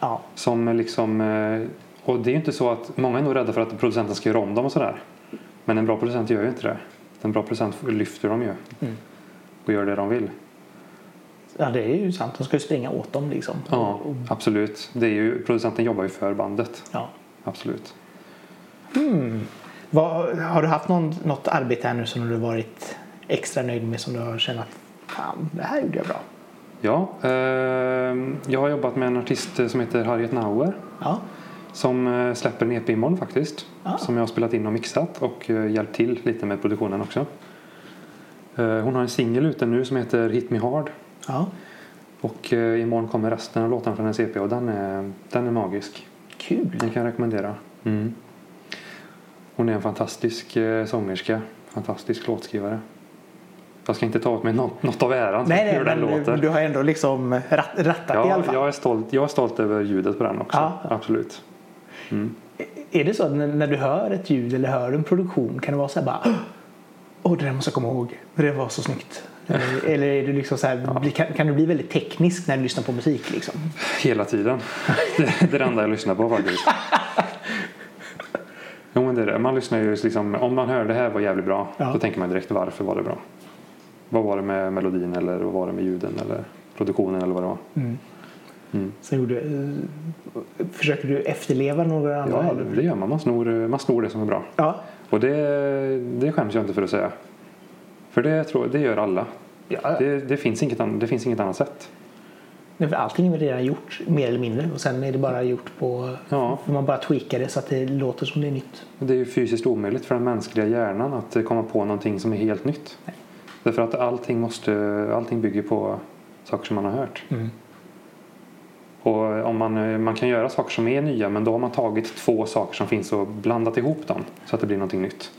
Ja, Som liksom, eh, och det är ju inte så att många är nog rädda för att producenten ska göra om dem och sådär. Men en bra producent gör ju inte det. En bra producent lyfter dem ju. Mm. Och gör det de vill. ja, det är ju sant. De ska ju springa åt dem liksom. Ja, absolut. Det är ju, producenten jobbar ju för bandet. ja. Absolut. Vad, har du haft någon, något arbete här nu som du har varit extra nöjd med som du har känt att fan, det här gjorde jag bra? Ja, eh, jag har jobbat med en artist som heter Harriet Nauer. Ja, Som eh, släpper en EP imorgon faktiskt. Ah. Som jag har spelat in och mixat och eh, hjälpt till lite med produktionen också. Eh, Hon har en singel ute nu som heter Hit Me Hard. Ja, Och eh, imorgon kommer resten av låtarna från hennes EP och den är, den är magisk. Kul. Den kan jag rekommendera. Mm. Hon är en fantastisk eh, sångerska. Fantastisk låtskrivare. Jag ska inte ta åt mig något, något av äran Nej, nej, hur den men låter. du, du har ändå liksom rat, rattat i alla Ja, fall. jag, är stolt, jag är stolt över ljudet på den också. Ja. Absolut. Är det så att när, du hör ett ljud eller hör en produktion kan det vara så här bara Åh, det där måste jag komma ihåg. Det var så snyggt. Eller, är du liksom så här, kan, kan du bli väldigt teknisk när du lyssnar på musik? Liksom? Hela tiden. Det, är det enda jag lyssnar på faktiskt. Jo, men det är det. Man lyssnar ju liksom, om man hör det här var jävligt bra, Ja. då tänker man direkt varför var det bra? Vad var det med melodin eller vad var det med ljuden eller produktionen eller vad det var? Sen gjorde, eh, försöker du efterleva några andra? Ja, eller? det gör man. Man snor, man snor det som är bra. ja. Och det, det skäms jag inte för att säga. För det, tror, det gör alla. ja. Det, det, finns inget, det finns inget annat sätt. Nej, för allting är väl redan gjort mer eller mindre och sen är det bara gjort på Ja. man bara tweakar det så att det låter som det är nytt. Det är ju fysiskt omöjligt för den mänskliga hjärnan att komma på någonting som är helt nytt. Nej. Därför att allting, måste, allting bygger på saker som man har hört. Mm. Och om man, man kan göra saker som är nya men då har man tagit två saker som finns och blandat ihop dem så att det blir någonting nytt.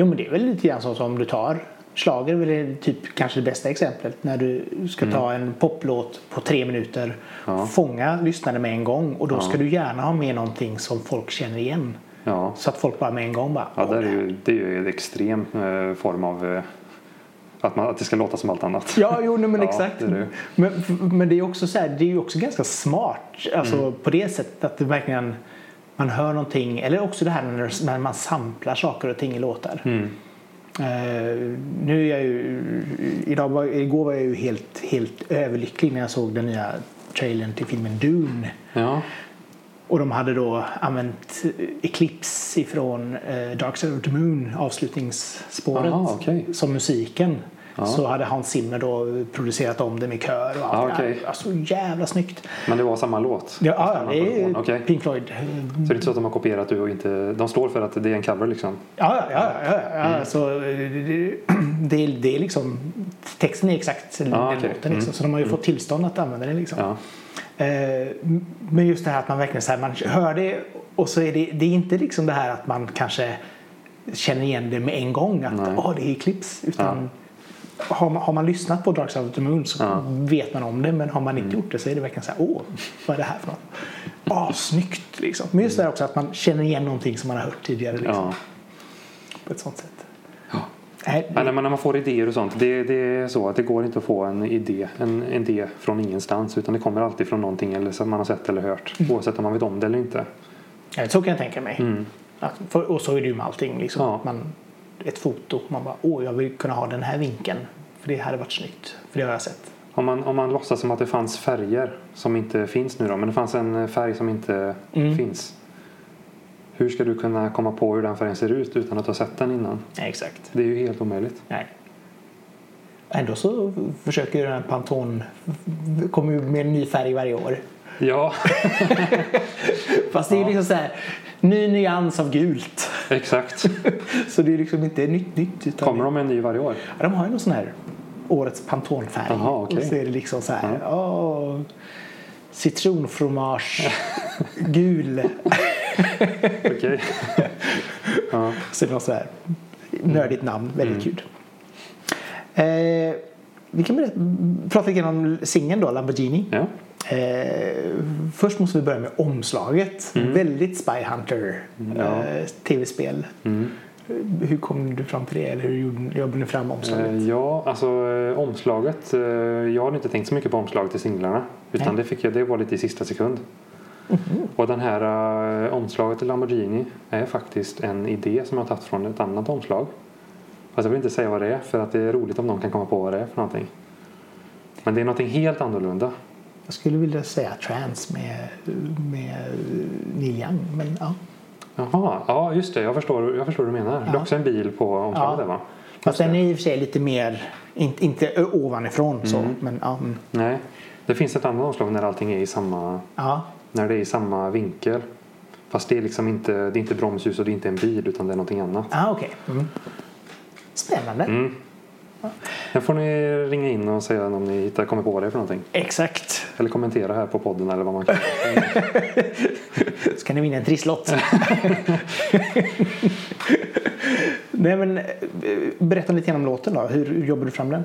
Jo men det är väl lite grann så som om du tar Schlager är väl typ kanske det bästa exemplet när du ska ta en poplåt på tre minuter Mm. Ja. fånga lyssnare med en gång och då Ja. ska du gärna ha med någonting som folk känner igen. Ja, Så att folk bara med en gång bara ja "Åh, där är det här." ju, det är ju en extrem eh, form av eh, att, man, att det ska låta som allt annat. Ja, jo, nej, men exakt. det är det. Men, men det är också så här, det är ju också ganska smart alltså Mm. på det sättet att det verkligen man hör någonting eller också det här när, man samplar saker och ting i låtar. Mm. Eh, nu är jag ju, idag var, igår var jag ju helt, helt överlycklig när jag såg den nya trailern till filmen Dune. Ja, Och de hade då använt Eclipse ifrån eh, Dark Side of the Moon, avslutningsspåret, Aha, okej. som musiken. Ja. Så hade Hans Zimmer då producerat om det med kör och allt Ja, det okej. där. Alltså jävla snyggt. men det var samma låt? Ja, ja det är okej. Pink Floyd. Så det är inte så att de har kopierat du och inte... De står för att det är en cover liksom? Ja, ja, ja. ja, ja. Mm. Så, eh, det, det, är- det är liksom, texten är exakt den Ja, okej. låten. Liksom. Så de har ju fått tillstånd att använda den. Liksom. Ja. Eh, Men just det här att man verkligen så här, man hör det och så är det, det är inte liksom det här att man kanske känner igen det med en gång att åh det är Eclipse. Utan har, man, har man lyssnat på Dark Side of the Moon så Ja. Mm. vet man om det men har man inte gjort det så är det verkligen så här åh vad är det här för något? Åh snyggt liksom. Men just det här också att man känner igen någonting som man har hört tidigare liksom, ja. på ett sånt sätt. Ja. Nej, Men när man, när man får idéer och sånt, det, det är så att det går inte att få en idé, en, en idé från ingenstans utan det kommer alltid från någonting eller som man har sett eller hört oavsett om man vet om det eller inte. Ja, så kan jag tänka mig. Mm. Att, för, och så är det ju med allting. Liksom. Ja. Man, ett foto, man bara åh jag vill kunna ha den här vinkeln. För det hade varit snyggt. För det har jag sett. Om man, om man låtsas som att det fanns färger som inte finns nu då, men det fanns en färg som inte Mm. finns. Hur ska du kunna komma på hur den färgen ser ut utan att ha sett den innan? Nej, exakt. Det är ju helt omöjligt. Nej. Ändå så försöker den här Pantone kommer ju med en ny färg varje år. Ja, Fast det är liksom så här ny nyans av gult. exakt. Så det är liksom inte nytt nytt. Utan Kommer de med en ny varje år? Ja, de har ju någon sån här årets Pantone-färg. Jaha, okej. Och så är det liksom så här. åh, citronfromage gul. Okej. ja. Så det var så här nördigt namn, väldigt kul. Eh, vi kan prata lite grann om singeln då, Lamborghini. ja. Eh, först måste vi börja med omslaget. Väldigt Spy Hunter Ja. eh, tv-spel. Mm. Hur kom du fram till det? Eller hur jobbade ni fram omslaget? Eh, Ja, alltså eh, omslaget. eh, Jag hade inte tänkt så mycket på omslaget till singlarna. Utan Nej. det, fick jag, det var lite i sista sekund. Och den här eh, omslaget till Lamborghini är faktiskt en idé som jag har tagit från ett annat omslag. Fast jag vill inte säga vad det är för att det är roligt om någon kan komma på vad det är för någonting. Men det är någonting helt annorlunda. Jag skulle vilja säga trans med, med Neil Young. Men ja. Jaha, ja just det. Jag förstår, jag förstår vad du menar. Det är Ja. också en bil på omslaget Ja. Fast den är i och för sig lite mer, inte, inte ovanifrån så. Mm. Men ja, mm. Nej, det finns ett annat omslag när allting är i samma... ja. När det är i samma vinkel. Fast det är liksom inte, det är inte bromsljus och det är inte en bil utan det är någonting annat. Ah, okej. Mm. Spännande. Mm. Sen får ni ringa in och säga om ni hittar, kommer på det för någonting. Exakt. Eller kommentera här på podden eller vad man kan. Så kan ni vinna en trisslott. Nej, men, berätta lite om låten då. Hur, jobbar du fram den?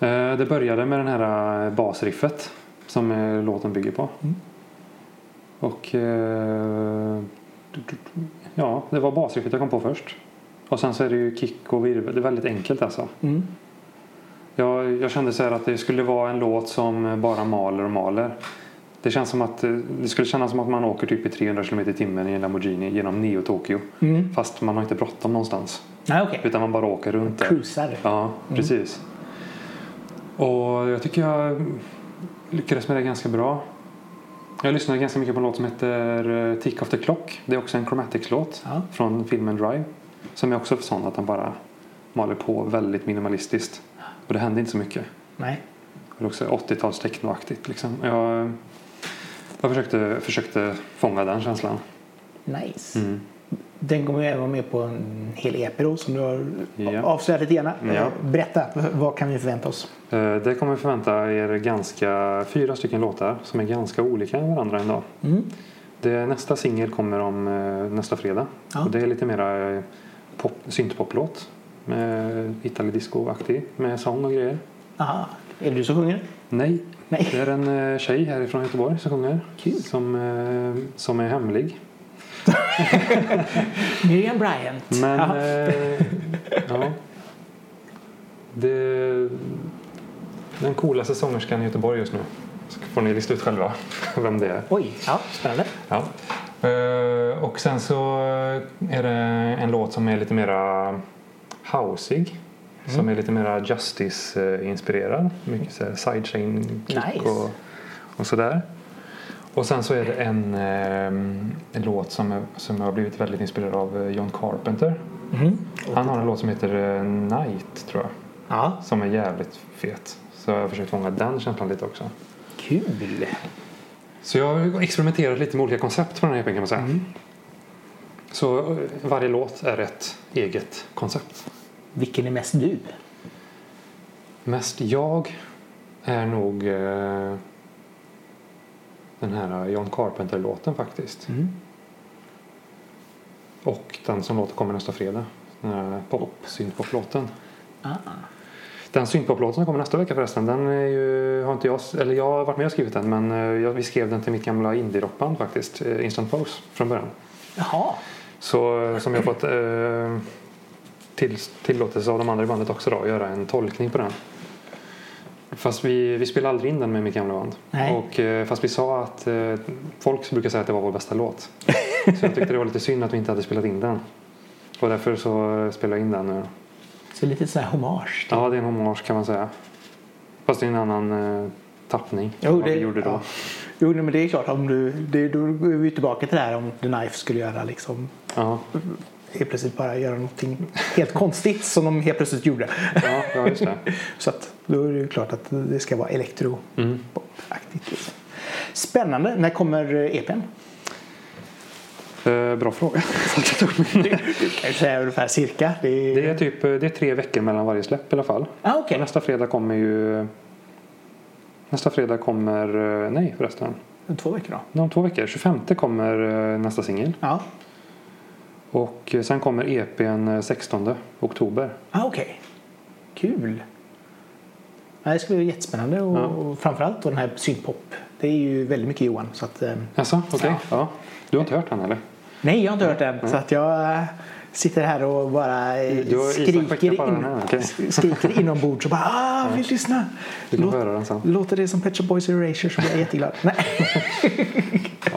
Eh, Det började med den här eh, basriffet som eh, låten bygger på. Och eh, ja, det var basriffet jag kom på först. Och sen så är det ju kick och virvel. Det är väldigt enkelt alltså. Mm. Jag, jag kände så här att det skulle vara en låt som bara maler och maler. Det, känns som att, eh, det skulle kännas som att man åker typ i 300 km i timmen i en Lamborghini genom Neo-Tokyo. Mm. Fast man har inte bråttom någonstans. Nej, okej. Utan man bara åker runt där. Cruisar. Ja, precis. Och jag tycker jag lyckades med det ganska bra. Jag lyssnade ganska mycket på en låt som heter eh, Tick of the Clock. Det är också en Chromatics-låt Ja. från filmen Drive. Som är också sån att han bara maler på väldigt minimalistiskt. Och det händer inte så mycket. Nej. Det är också 80-tals technoaktigt liksom. Jag, jag försökte, försökte fånga den känslan. Nice. Mm. Den kommer även vara med på en hel EP då som du har Ja. avslöjat lite grann. Ja. Berätta, vad kan vi förvänta oss? Eh, Det kommer förvänta er ganska, fyra stycken låtar som är ganska olika varandra ändå. Mm. Det, nästa singel kommer om eh, nästa fredag. Ja. Och det är lite mera eh, pop, syntpoplåt. Med Italo-disco-aktig med sång och grejer. Aha. Är det du som sjunger? Nej, Nej. det är en eh, tjej härifrån Göteborg som sjunger. Kul. Som, eh, som är hemlig. Miriam Bryant. Men Jaha. eh, ja. Det, den coolaste sångerskan i Göteborg just nu. Så får ni lista ut själva vem det är. Oj, ja, spännande. Ja. Eh, och sen så är det en låt som är lite mera houseig. Som är lite mera Justice-inspirerad. Mycket så här sidechain kick Nice. och, och sådär. Och sen så är det en, eh, en låt som, är, som har blivit väldigt inspirerad av eh, John Carpenter. Mhm. Han har en låt som heter eh, Night tror jag. Ja, Som är jävligt fet. Så jag har försökt fånga den känslan lite också. kul. Så jag har experimenterat lite med olika koncept på den här EPn kan man säga. Så eh, varje låt är ett eget koncept. Vilken är mest du? Mest jag är nog eh, den här John Carpenter-låten faktiskt. Mm. Och den som låter kommer nästa fredag. Den här pop syntpop-låten. Ah. Den syntpop-låten som kommer nästa vecka förresten. Den är ju, har inte jag, eller jag har varit med och skrivit den men eh, jag, vi skrev den till mitt gamla indie-rockband faktiskt. eh, Instant Pose från början. Jaha. Så eh, som jag fått eh, till, tillåtelse av de andra i bandet också då att göra en tolkning på den. Fast vi, vi spelade aldrig in den med mitt gamla band. Nej. Och, eh, fast vi sa att eh, folk brukar säga att det var vår bästa låt. Så jag tyckte det var lite synd att vi inte hade spelat in den. Och därför så spelade jag in den nu. Så lite sån här hommage. till- Ja, det är en hommage kan man säga. Fast det är en annan eh, tappning Jo, vad det- vi gjorde då. ja. Jo, men det är klart. Om du, det, då går vi tillbaka till det här om The Knife skulle göra liksom Ja, helt plötsligt bara göra någonting helt konstigt som de helt plötsligt gjorde. ja, ja just det. Så att då är det ju klart att det ska vara elektro Mm. aktigt liksom. Spännande. När kommer eh, EPn? Eh, bra fråga. Du kan ju säga ungefär cirka. Det är... Det är typ eh, det är tre veckor mellan varje släpp i alla fall. Ah, okej. Nästa fredag kommer ju... Nästa fredag kommer... eh, Nej förresten. Två veckor då. Om två veckor. 25 kommer nästa singel. Ja. Och sen kommer EPn eh, 16 oktober. Ah, okej. Kul. Ja, det ska bli jättespännande och, Ja. och framförallt då den här syntpop. Det är ju väldigt mycket Johan. Så att, Jaså, okej. Ja. Ja. Du har inte hört den eller? nej, jag har inte hört den. Så att jag eh, sitter här och bara skriker, den in, här, okej. skriker inombords och bara ah, vill lyssna. Du kan Låt- höra den sen. Låter det som Pet Shop Boys Erasure så blir jag jätteglad. Nej.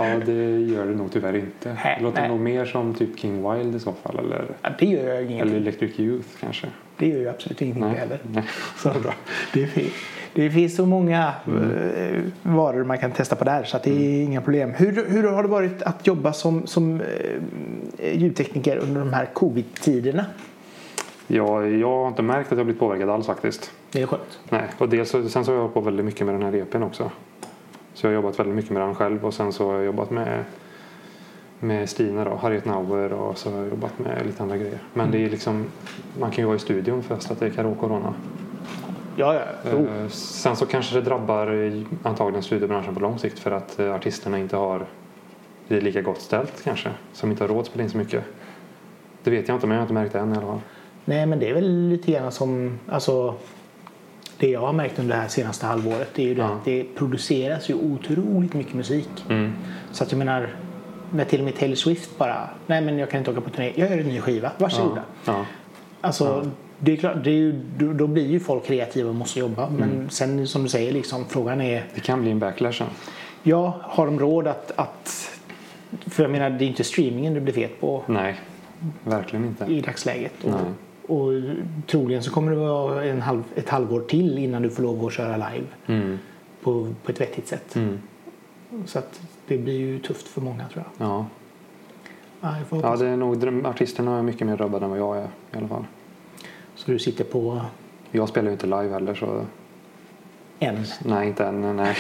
Ja, det gör det nog tyvärr inte. Nej, Det låter nej. nog mer som typ King Wild i så fall. Eller, Ja, det gör jag eller ingenting. Electric Youth kanske. Det gör ju absolut ingenting Nej. heller. Nej. Så bra. Det, fin- det finns så många eh, varor man kan testa på där så att det är inga problem. Hur, hur har det varit att jobba som, som eh, ljudtekniker under de här covid-tiderna? Ja, jag har inte märkt att jag blivit påverkad alls faktiskt. Det är skönt. Nej, och dels, sen så har jag hållit på väldigt mycket med den här EPn också. Så jag har jobbat väldigt mycket med den själv och sen så har jag jobbat med med Stina då, Harriet Nauer och så har jag jobbat med lite andra grejer. Men det är liksom, man kan ju vara i studion först att det kan råka corona. Ja, ja. Eh, Sen så kanske det drabbar antagligen studiebranschen på lång sikt för att eh, artisterna inte har det är lika gott ställt kanske. Som inte har råd att spela in så mycket. Det vet jag inte men jag har inte märkt det än i alla fall. Nej, men det är väl lite grann som... Alltså, det jag har märkt under det här senaste halvåret är ju det Ja. att det produceras ju otroligt mycket musik. Mm. Så att jag menar, när till och med Taylor Swift bara, nej men jag kan inte åka på turné, jag gör en ny skiva, varsågoda. Ja. Ja. Alltså, det är klart, det är ju, då, blir ju folk kreativa och måste jobba. Men sen som du säger, liksom, frågan är, Det kan bli en backlash sen. ja, har de råd att, att för jag menar, det är inte streamingen du blir fet på Nej, verkligen inte. i dagsläget. Nej. Och, troligen så kommer det vara en halv, ett halvår till innan du får lov att köra live Mm. på, på ett vettigt sätt. Mm. Så att det blir ju tufft för många tror jag. Ja. Ja, ja, det är nog artisterna är mycket mer drabbade än vad jag är i alla fall. Så du sitter på Jag spelar ju inte live heller så en. nej, inte än. Nej.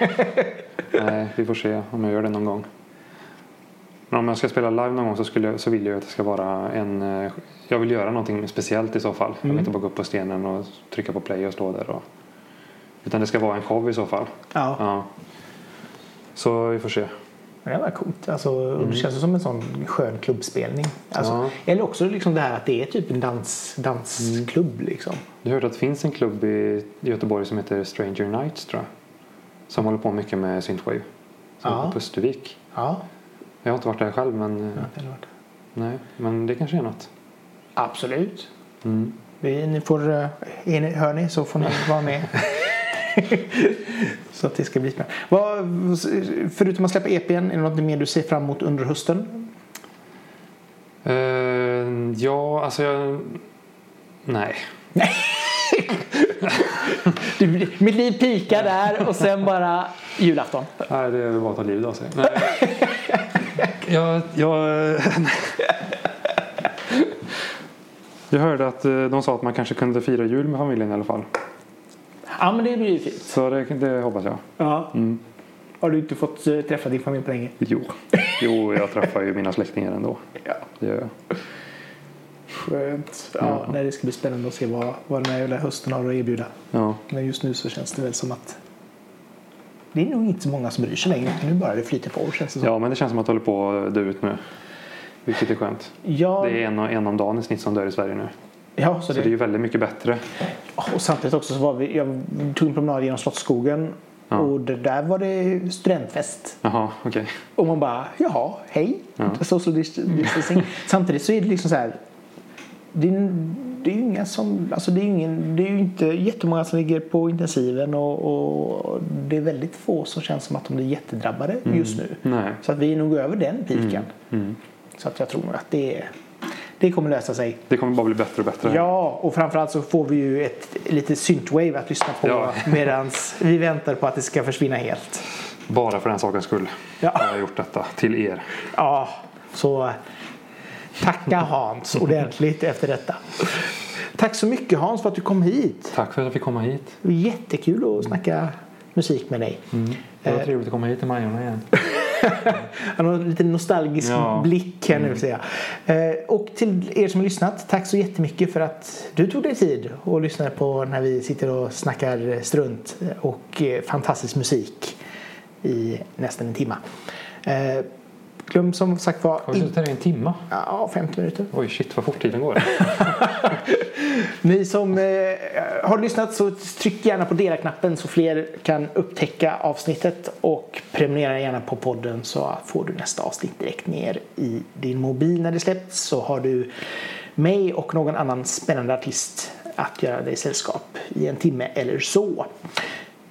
nej, vi får se om jag gör det någon gång. Men om jag ska spela live någon gång så, skulle, jag- så vill jag att det ska vara en... eh, Jag vill göra någonting speciellt i så fall. Jag vill inte bara gå upp på stenen och trycka på play och stå där. Och, utan det ska vara en show i så fall. Ja, Ja. Så vi får se. det var coolt. Alltså, och Det känns som en sån skön klubbspelning. Alltså, Ja. Eller också liksom det här att det är typ en dans, dansklubb. Liksom. Jag hörde att det finns en klubb i Göteborg som heter Stranger Nights tror jag. Som håller på mycket med synthwave. Som Ja. är på Pustervik. Ja, Jag har inte varit där själv men, eh, jag har inte heller varit nej, men det kanske är något. Absolut. Mm. Vi, ni får, eh, är ni, hör ni så får ni vara med. så att det ska bli spännande. Vad, förutom att släppa EPn, är det något mer du ser fram emot under hösten? Eh, ja, alltså jag... Nej. Du, mitt liv pikar där och sen bara julafton. Nej, det är väl bara att ta livet av sig. Jag, jag, jag hörde att eh, de sa att man kanske kunde fira jul med familjen i alla fall. Ja men det blir ju fint. Så det, det hoppas jag. Ja. Mm. Har du inte fått eh, träffa din familj på länge? Jo. jo, jag träffar ju mina släktingar ändå. Ja. Det gör jag. Skönt. Ja, Ja. nej, det ska bli spännande att se vad, vad den här jävla hösten har att erbjuda. Ja. Men just nu så känns det väl som att det är nog inte så många som bryr sig längre. Nu bara det flyter på känns det som. ja, men det känns som att det håller på att dö ut nu. Vilket är skönt. Ja, Det är en, en om dagen i snitt som dör i Sverige nu. ja så Så det, det är ju väldigt mycket bättre. och samtidigt också så var vi, jag tog en promenad genom Slottsskogen Ja. och det, där var det studentfest. Jaha, okej. Och man bara, jaha, hej. Ja. Social dis- distancing. Samtidigt så är det liksom så här. Det är, det är ju inga som, alltså det är, ingen, det är ju inte jättemånga som ligger på intensiven och, och det är väldigt få som känns som att de blir jättedrabbade just nu. Nej. Så att vi är nog över den piken. Mm. Så att jag tror nog att det, det kommer lösa sig. Det kommer bara bli bättre och bättre. Ja, och framförallt så får vi ju ett lite synthwave att lyssna på Ja. medan vi väntar på att det ska försvinna helt. Bara för den sakens skull Ja. har jag gjort detta. Till er. Ja, så tacka Hans ordentligt efter detta. Tack så mycket Hans för att du kom hit. Tack för att jag fick komma hit. Jättekul att snacka musik med dig. Det var trevligt att komma hit till Majorna igen. Han har en lite nostalgisk Ja. blick jag nu säga. Eh, Och till er som har lyssnat, tack så jättemycket för att du tog dig tid och lyssnade på när vi sitter och snackar strunt och eh, fantastisk musik i nästan en timme. Glöm som sagt var... Har vi suttit här i en timma? Ja, 50 minuter. Oj, shit vad fort tiden går. Ni som eh, har lyssnat så tryck gärna på dela-knappen så fler kan upptäcka avsnittet och prenumerera gärna på podden så får du nästa avsnitt direkt ner i din mobil när det släpps så har du mig och någon annan spännande artist att göra dig sällskap i en timme eller så.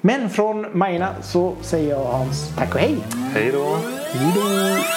Men från Majorna så säger jag Hans tack och hej. Hej då. Hej då!